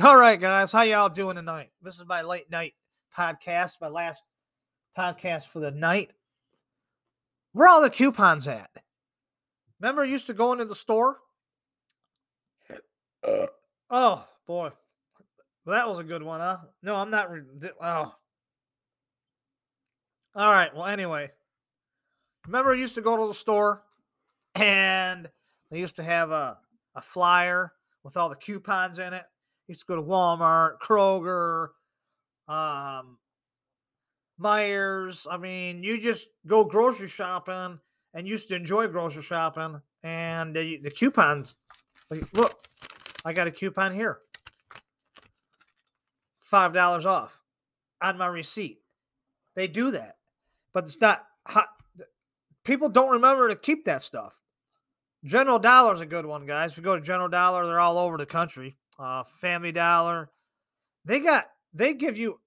All right, guys, how y'all doing tonight? This is my late night podcast, my last podcast for the night. Where all the coupons at? Remember, I used to go into the store. Uh. Oh boy, well, that was a good one, huh? No, I'm not. Re- di- oh, all right. Well, anyway, remember, I used to go to the store, and they used to have a a flyer with all the coupons in it. Used to go to Walmart, Kroger, um, Meijers. I mean, you just go grocery shopping and used to enjoy grocery shopping. And the, the coupons, like, look, I got a coupon here $5 off on my receipt. They do that, but it's not hot. People don't remember to keep that stuff. General Dollar's a good one, guys. If you go to General Dollar, they're all over the country. Uh, Family Dollar, they got they give you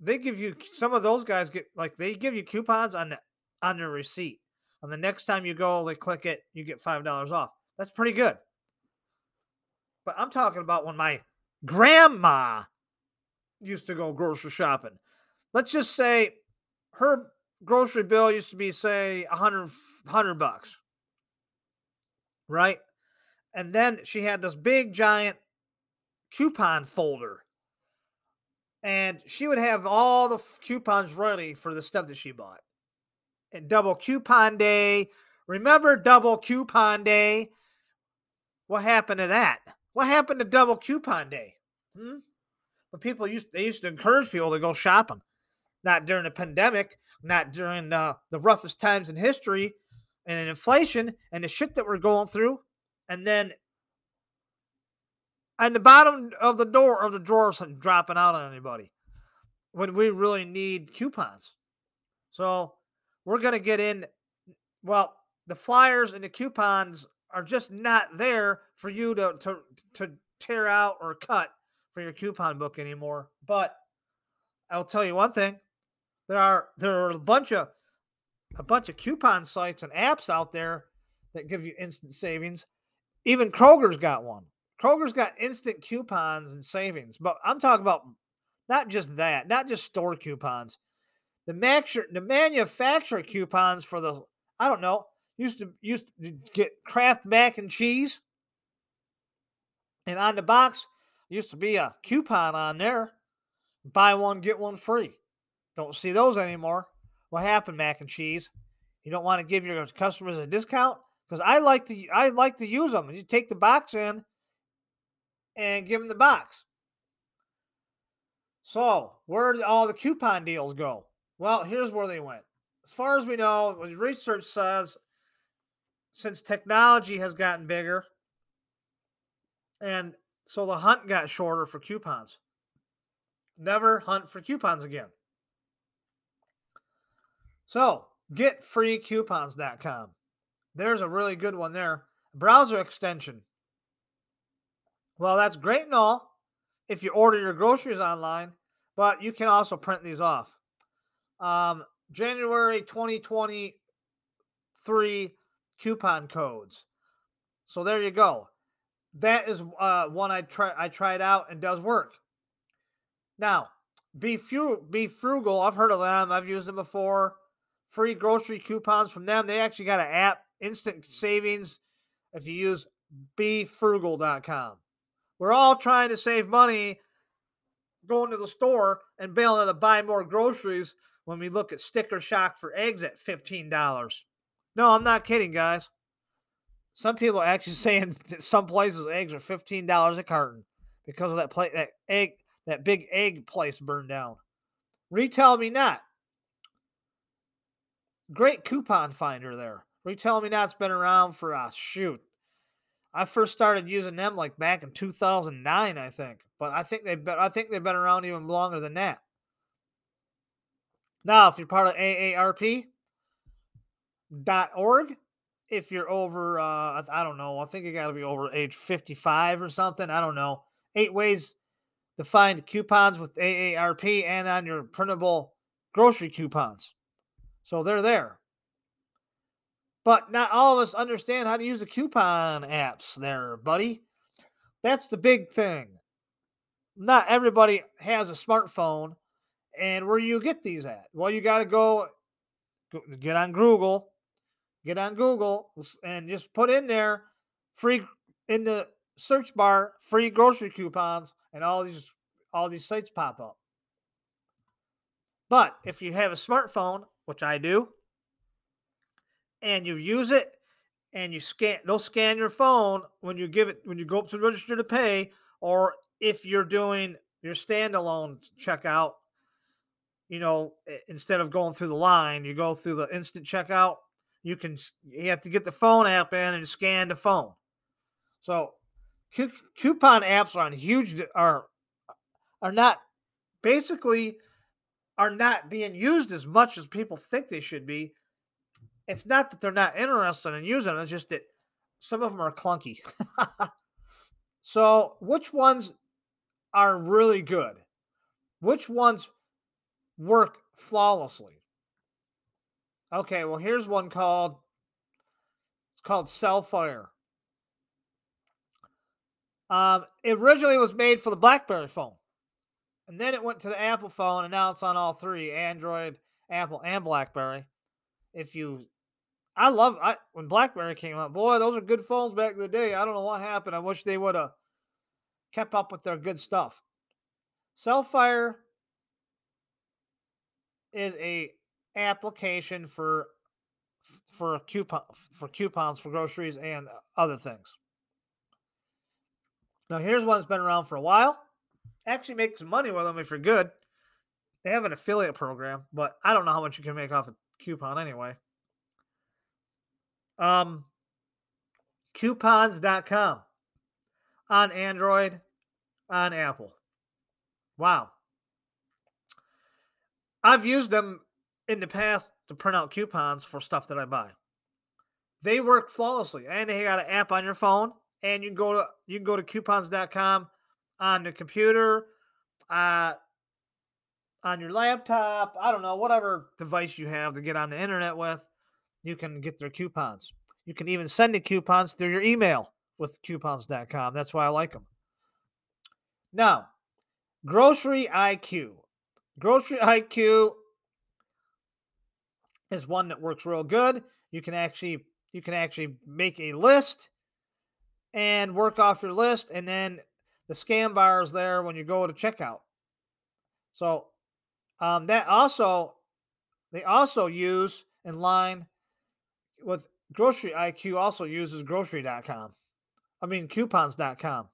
they give you some of those guys get like they give you coupons on the on their receipt. And the next time you go, they click it, you get five dollars off. That's pretty good. But I'm talking about when my grandma used to go grocery shopping. Let's just say her grocery bill used to be say 100 100 bucks. Right? And then she had this big giant coupon folder. And she would have all the f- coupons ready for the stuff that she bought. And double coupon day. Remember double coupon day? What happened to that? What happened to double coupon day? Hmm? But people used they used to encourage people to go shopping. Not during the pandemic, not during uh, the roughest times in history and inflation and the shit that we're going through. And then and the bottom of the door of the drawers dropping out on anybody when we really need coupons. So we're gonna get in. Well, the flyers and the coupons are just not there for you to to to tear out or cut for your coupon book anymore. But I'll tell you one thing: there are there are a bunch of a bunch of coupon sites and apps out there that give you instant savings. Even Kroger's got one. Kroger's got instant coupons and savings, but I'm talking about not just that, not just store coupons. The max, the manufacturer coupons for the I don't know used to used to get Kraft mac and cheese, and on the box used to be a coupon on there, buy one get one free. Don't see those anymore. What happened, mac and cheese? You don't want to give your customers a discount because I like to I like to use them. You take the box in and give them the box. So, where did all the coupon deals go? Well, here's where they went. As far as we know, research says, since technology has gotten bigger, and so the hunt got shorter for coupons. Never hunt for coupons again. So, getfreecoupons.com. There's a really good one there. Browser extension. Well, that's great and all if you order your groceries online, but you can also print these off. Um, January 2023 coupon codes. So there you go. That is uh, one I try I tried out and does work. Now, be fru- be frugal. I've heard of them. I've used them before. Free grocery coupons from them. They actually got an app, instant savings, if you use befrugal.com. We're all trying to save money going to the store and able to buy more groceries when we look at sticker shock for eggs at $15. No, I'm not kidding, guys. Some people are actually saying that some places eggs are $15 a carton because of that plate that egg that big egg place burned down. Retail me not. Great coupon finder there. Retail me not's been around for a shoot. I first started using them like back in 2009, I think. But I think they've been I think they've been around even longer than that. Now, if you're part of AARP dot org, if you're over uh I don't know, I think you got to be over age 55 or something, I don't know. Eight ways to find coupons with AARP and on your printable grocery coupons. So they're there. But not all of us understand how to use the coupon apps there, buddy. That's the big thing. not everybody has a smartphone. And where do you get these at? Well, you got to go go- get on Google, get on Google, and just put in there free in the search bar free grocery coupons, and all these all these sites pop up. But if you have a smartphone, which I do, and you use it and you scan they'll scan your phone when you give it when you go up to the register to pay or if you're doing your standalone checkout you know instead of going through the line you go through the instant checkout you can you have to get the phone app in and scan the phone. So coupon apps are on huge are are not basically are not being used as much as people think they should be it's not that they're not interested in using them, it's just that some of them are clunky. so, which ones are really good? Which ones work flawlessly? Okay, well, here's one called it's called Cellfire. Um, it originally was made for the BlackBerry phone, and then it went to the Apple phone, and now it's on all three: Android, Apple, and BlackBerry. If you I love I when BlackBerry came out. Boy, those are good phones back in the day. I don't know what happened. I wish they would have kept up with their good stuff. Cellfire is a application for for coupon for coupons for groceries and other things. Now here's one that's been around for a while. Actually make some money with them if you're good. They have an affiliate program, but I don't know how much you can make off a coupon anyway. Um coupons.com on Android, on Apple. Wow. I've used them in the past to print out coupons for stuff that I buy. They work flawlessly. And they got an app on your phone and you can go to you can go to coupons.com on the computer, uh on your laptop, I don't know, whatever device you have to get on the internet with, you can get their coupons. You can even send the coupons through your email with coupons.com. That's why I like them. Now, Grocery IQ. Grocery IQ is one that works real good. You can actually you can actually make a list and work off your list and then the scan bar is there when you go to checkout. So um, that also they also use in line with Grocery IQ also uses grocery.com. I mean coupons.com.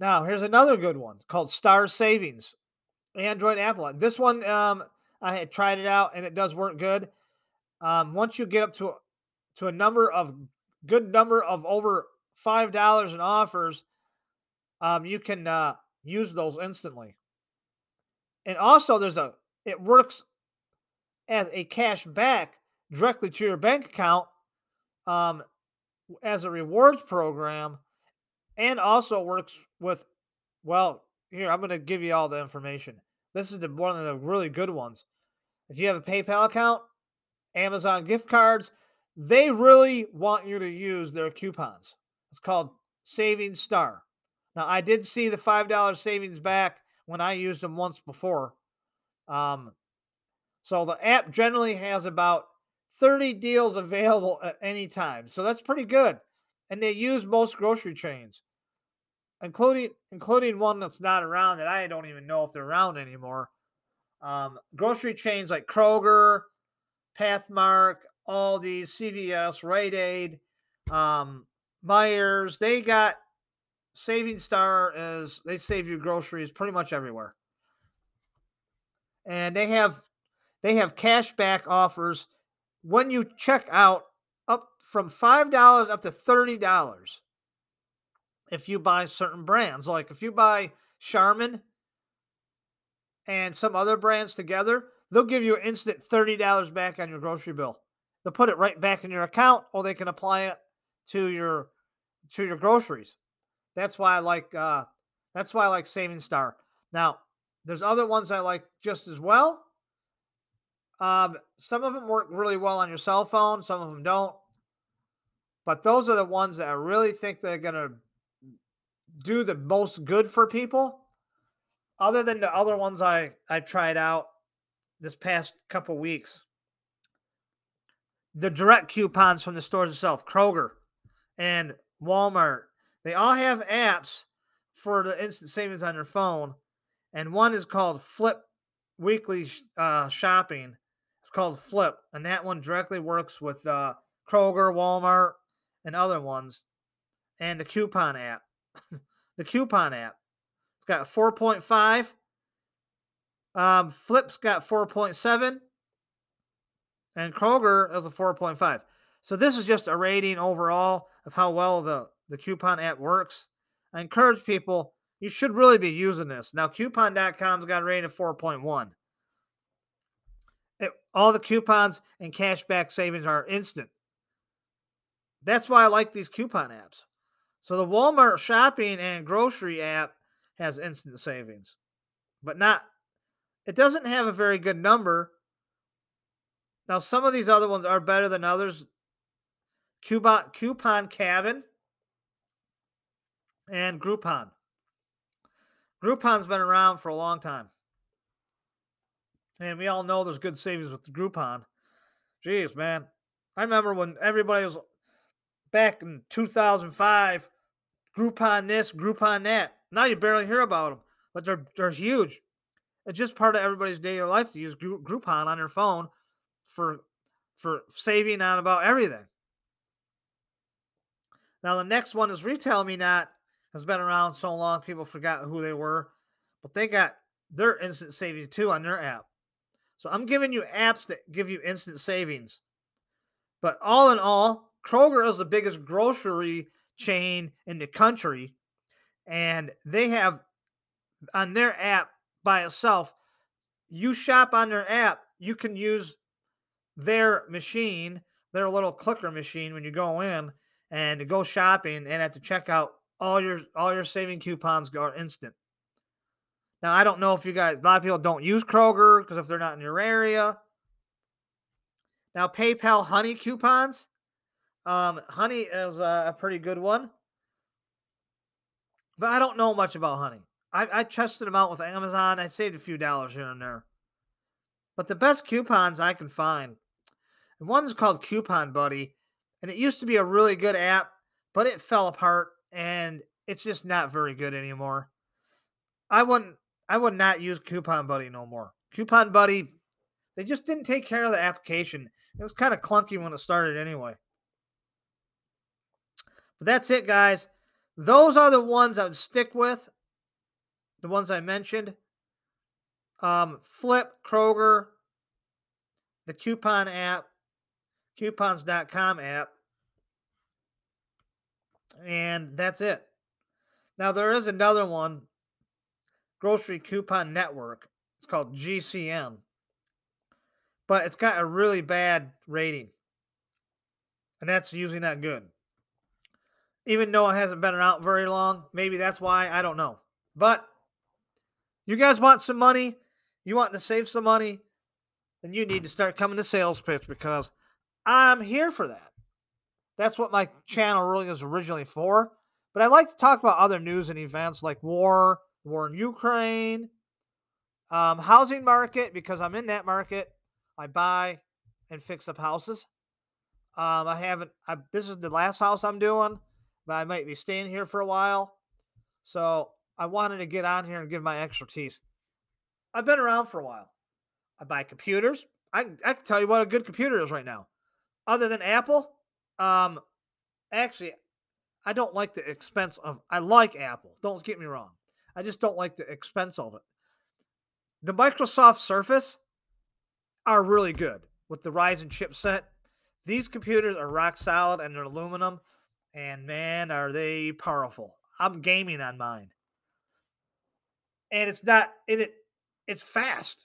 Now, here's another good one called Star Savings. Android Apple. This one um I had tried it out and it does work good. Um once you get up to to a number of good number of over $5 in offers, um you can uh use those instantly. And also there's a it works as a cash back directly to your bank account um as a rewards program and also works with well here i'm going to give you all the information. This is the one of the really good ones. If you have a paypal account amazon gift cards they really want you to use their coupons. It's called savings star. Now i did see the five dollar savings back when i used them once before. Um so the app generally has about 30 deals available at any time so that's pretty good and they use most grocery chains including including one that's not around that I don't even know if they're around anymore. Um, grocery chains like Kroger, Pathmark, Aldi, CVS, Rite Aid, um, Meijers, they got Saving Star as they save you groceries pretty much everywhere. And they have they have cash back offers when you check out up from five dollars up to thirty dollars if you buy certain brands. Like if you buy Charmin and some other brands together, they'll give you an instant $30 back on your grocery bill. They'll put it right back in your account or they can apply it to your to your groceries. That's why I like uh that's why I like Saving Star. Now, there's other ones I like just as well. Um, some of them work really well on your cell phone, some of them don't. But those are the ones that I really think they're gonna do the most good for people, other than the other ones I I tried out this past couple weeks. The direct coupons from the stores itself, Kroger and Walmart, they all have apps for the instant savings on your phone, and one is called Flip Weekly uh, Shopping. It's called Flip, and that one directly works with uh, Kroger, Walmart, and other ones, and the coupon app. the coupon app. It's got 4.5. Um, Flip's got 4.7. And Kroger is a 4.5. So this is just a rating overall of how well the, the coupon app works. I encourage people, you should really be using this. Now, coupon.com's got a rating of 4.1. All the coupons and cashback savings are instant. That's why I like these coupon apps. So the Walmart shopping and grocery app has instant savings, but not, it doesn't have a very good number. Now, some of these other ones are better than others. Coupon, Coupon Cabin and Groupon. Groupon's been around for a long time. And we all know there's good savings with the Groupon. Jeez, man. I remember when everybody was back in 2005, Groupon this, Groupon that. Now you barely hear about them, but they're they're huge. It's just part of everybody's daily life to use Groupon on your phone for for saving on about everything. Now the next one is Retail Me Not has been around so long people forgot who they were, but they got their instant savings too on their app. So I'm giving you apps that give you instant savings. But all in all, Kroger is the biggest grocery chain in the country, and they have on their app by itself. You shop on their app, you can use their machine, their little clicker machine when you go in and go shopping and at the checkout, all your all your saving coupons are instant. Now I don't know if you guys a lot of people don't use Kroger because if they're not in your area. Now PayPal Honey coupons, um, honey is a, a, pretty good one, but I don't know much about honey. I, I tested them out with Amazon. I saved a few dollars here and there. But the best coupons I can find, one is called Coupon Buddy, and it used to be a really good app, but it fell apart and it's just not very good anymore. I wouldn't I would not use Coupon Buddy no more. Coupon Buddy, they just didn't take care of the application. It was kind of clunky when it started anyway. But that's it, guys. Those are the ones I would stick with. The ones I mentioned. Um, Flip, Kroger, the coupon app, coupons.com app. And that's it. Now, there is another one, Grocery Coupon Network. It's called GCN. But it's got a really bad rating. And that's usually not good even though it hasn't been out very long. Maybe that's why. I don't know. But you guys want some money, you want to save some money, then you need to start coming to sales pitch because I'm here for that. That's what my channel really is originally for. But I like to talk about other news and events like war, war in Ukraine, um, housing market, because I'm in that market. I buy and fix up houses. Um, I haven't, I, this is the last house I'm doing but I might be staying here for a while. So I wanted to get on here and give my expertise. I've been around for a while. I buy computers. I, I can tell you what a good computer is right now. Other than Apple, um, actually, I don't like the expense of. I like Apple. Don't get me wrong. I just don't like the expense of it. The Microsoft Surface are really good with the Ryzen chipset. These computers are rock solid and they're aluminum and man, are they powerful. I'm gaming on mine. And it's not in it it's fast.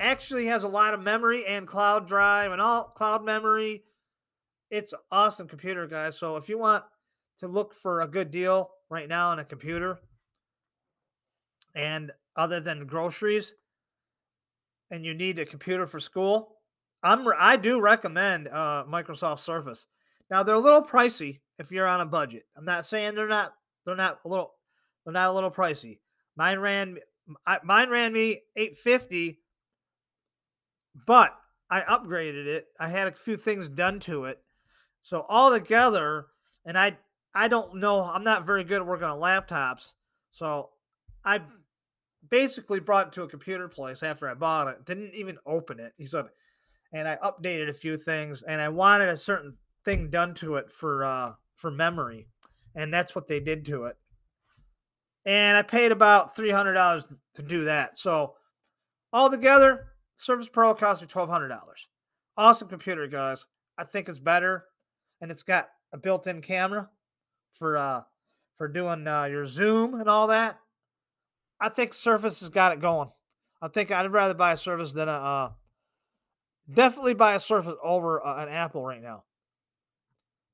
Actually has a lot of memory and cloud drive and all cloud memory. It's awesome computer, guys. So if you want to look for a good deal right now on a computer and other than groceries and you need a computer for school, I'm I do recommend uh, Microsoft Surface. Now they're a little pricey if you're on a budget. I'm not saying they're not They're not a little. They're not a little pricey. Mine ran. I, mine ran me eight fifty, but I upgraded it. I had a few things done to it, so all together, and I I don't know. I'm not very good at working on laptops, so I basically brought it to a computer place after I bought it. Didn't even open it. He said, and I updated a few things, and I wanted a certain thing done to it for uh for memory, and that's what they did to it. And I paid about three hundred dollars to do that. So all altogether, Surface Pro cost me twelve hundred dollars. Awesome computer, guys. I think it's better, and it's got a built-in camera for uh for doing uh, your Zoom and all that. I think Surface has got it going. I think I'd rather buy a Surface than a uh, definitely buy a Surface over uh, an Apple right now.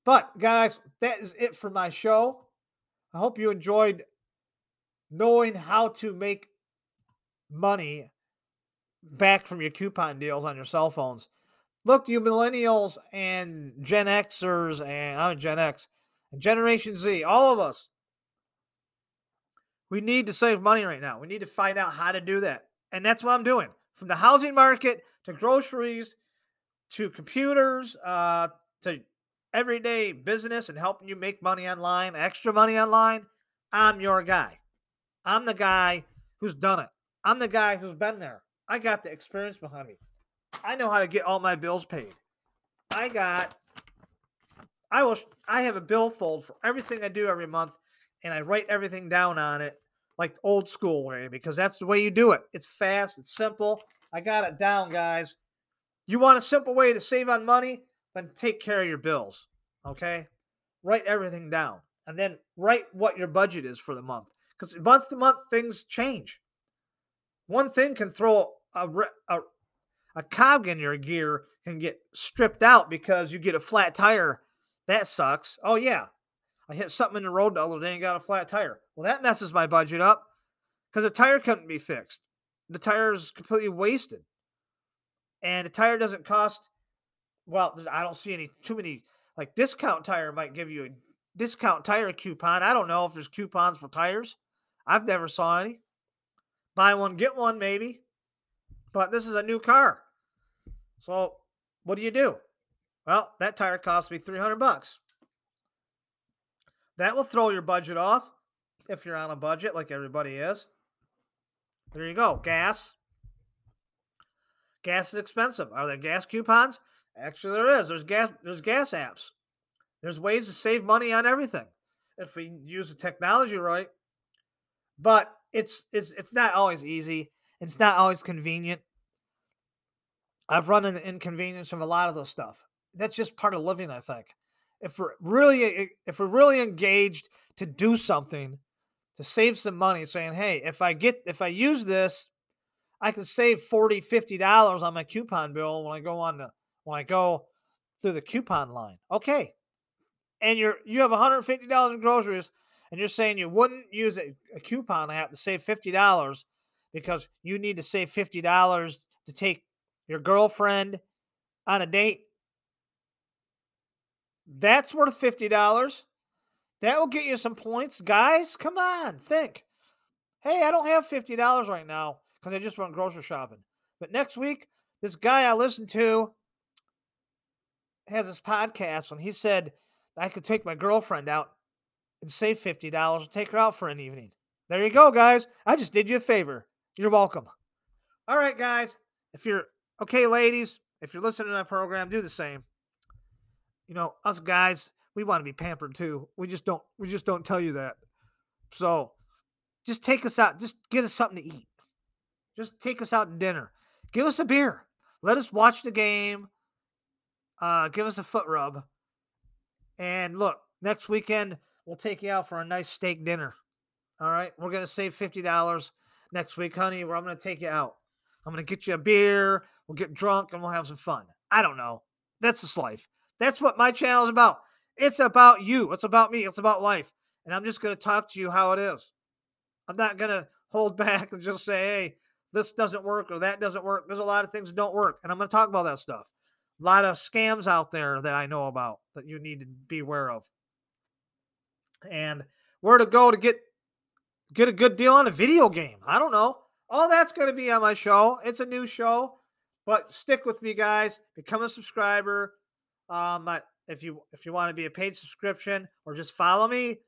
But guys, that is it for my show. I hope you enjoyed knowing how to make money back from your coupon deals on your cell phones. Look, you millennials and Gen Xers and I'm Gen X Generation Z, all of us, we need to save money right now. We need to find out how to do that. And that's what I'm doing. From the housing market to groceries to computers uh, to everyday business and helping you make money online, extra money online, I'm your guy. I'm the guy who's done it. I'm the guy who's been there. I got the experience behind me. I know how to get all my bills paid. I got I will I have a bill fold for everything I do every month and I write everything down on it like old school way because that's the way you do it. It's fast, it's simple. I got it down, guys. You want a simple way to save on money? Then take care of your bills. Okay? Write everything down and then write what your budget is for the month because month to month things change. One thing can throw a, a, a cog in your gear can get stripped out because you get a flat tire. That sucks. Oh, yeah. I hit something in the road the other day and got a flat tire. Well, that messes my budget up because the tire couldn't be fixed. The tire is completely wasted. And the tire doesn't cost, well, I don't see any too many, like discount tire might give you a discount tire coupon. I don't know if there's coupons for tires. I've never saw any. Buy one, get one, maybe. But this is a new car. So what do you do? Well, that tire cost me 300 bucks. That will throw your budget off if you're on a budget like everybody is. There you go. Gas. Gas is expensive. Are there gas coupons? Actually, there is. There's gas. There's gas apps. There's ways to save money on everything if we use the technology right. But it's it's it's not always easy. It's not always convenient. I've run into inconvenience of a lot of this stuff. That's just part of living, I think if we're really if we're really engaged to do something to save some money saying hey if i get if i use this i can save 40 50 dollars on my coupon bill when i go on the when i go through the coupon line. Okay. And you're you have 150 dollars in groceries and you're saying you wouldn't use a, a coupon app to save 50 dollars because you need to save 50 dollars to take your girlfriend on a date that's worth $50. That will get you some points. Guys, come on, think. Hey, I don't have $50 right now because I just went grocery shopping. But next week, this guy I listened to has this podcast, and he said I could take my girlfriend out and save $50 and take her out for an evening. There you go, guys. I just did you a favor. You're welcome. All right, guys. If you're okay, ladies, if you're listening to my program, do the same you know, us guys, we want to be pampered too. We just don't we just don't tell you that. So just take us out. Just get us something to eat. Just take us out to dinner. Give us a beer. Let us watch the game. Uh, give us a foot rub. And look, next weekend we'll take you out for a nice steak dinner. All right. We're gonna save fifty dollars next week, honey. Where I'm gonna take you out. I'm gonna get you a beer. We'll get drunk and we'll have some fun. I don't know. That's just life. That's what my channel is about. It's about you. It's about me. It's about life. And I'm just going to talk to you how it is. I'm not going to hold back and just say, hey, this doesn't work or that doesn't work. There's a lot of things that don't work. And I'm going to talk about that stuff. A lot of scams out there that I know about that you need to be aware of. And where to go to get get a good deal on a video game. I don't know. All that's going to be on my show. It's a new show, but stick with me, guys. Become a subscriber. Um, if you if you want to be a paid subscription or just follow me,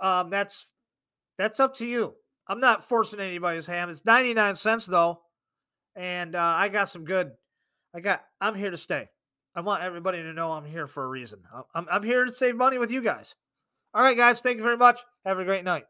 um, that's that's up to you. I'm not forcing anybody's hand. It's 99 cents though, and uh, I got some good. I got. I'm here to stay. I want everybody to know I'm here for a reason. I'm, I'm here to save money with you guys. All right, guys. Thank you very much. Have a great night.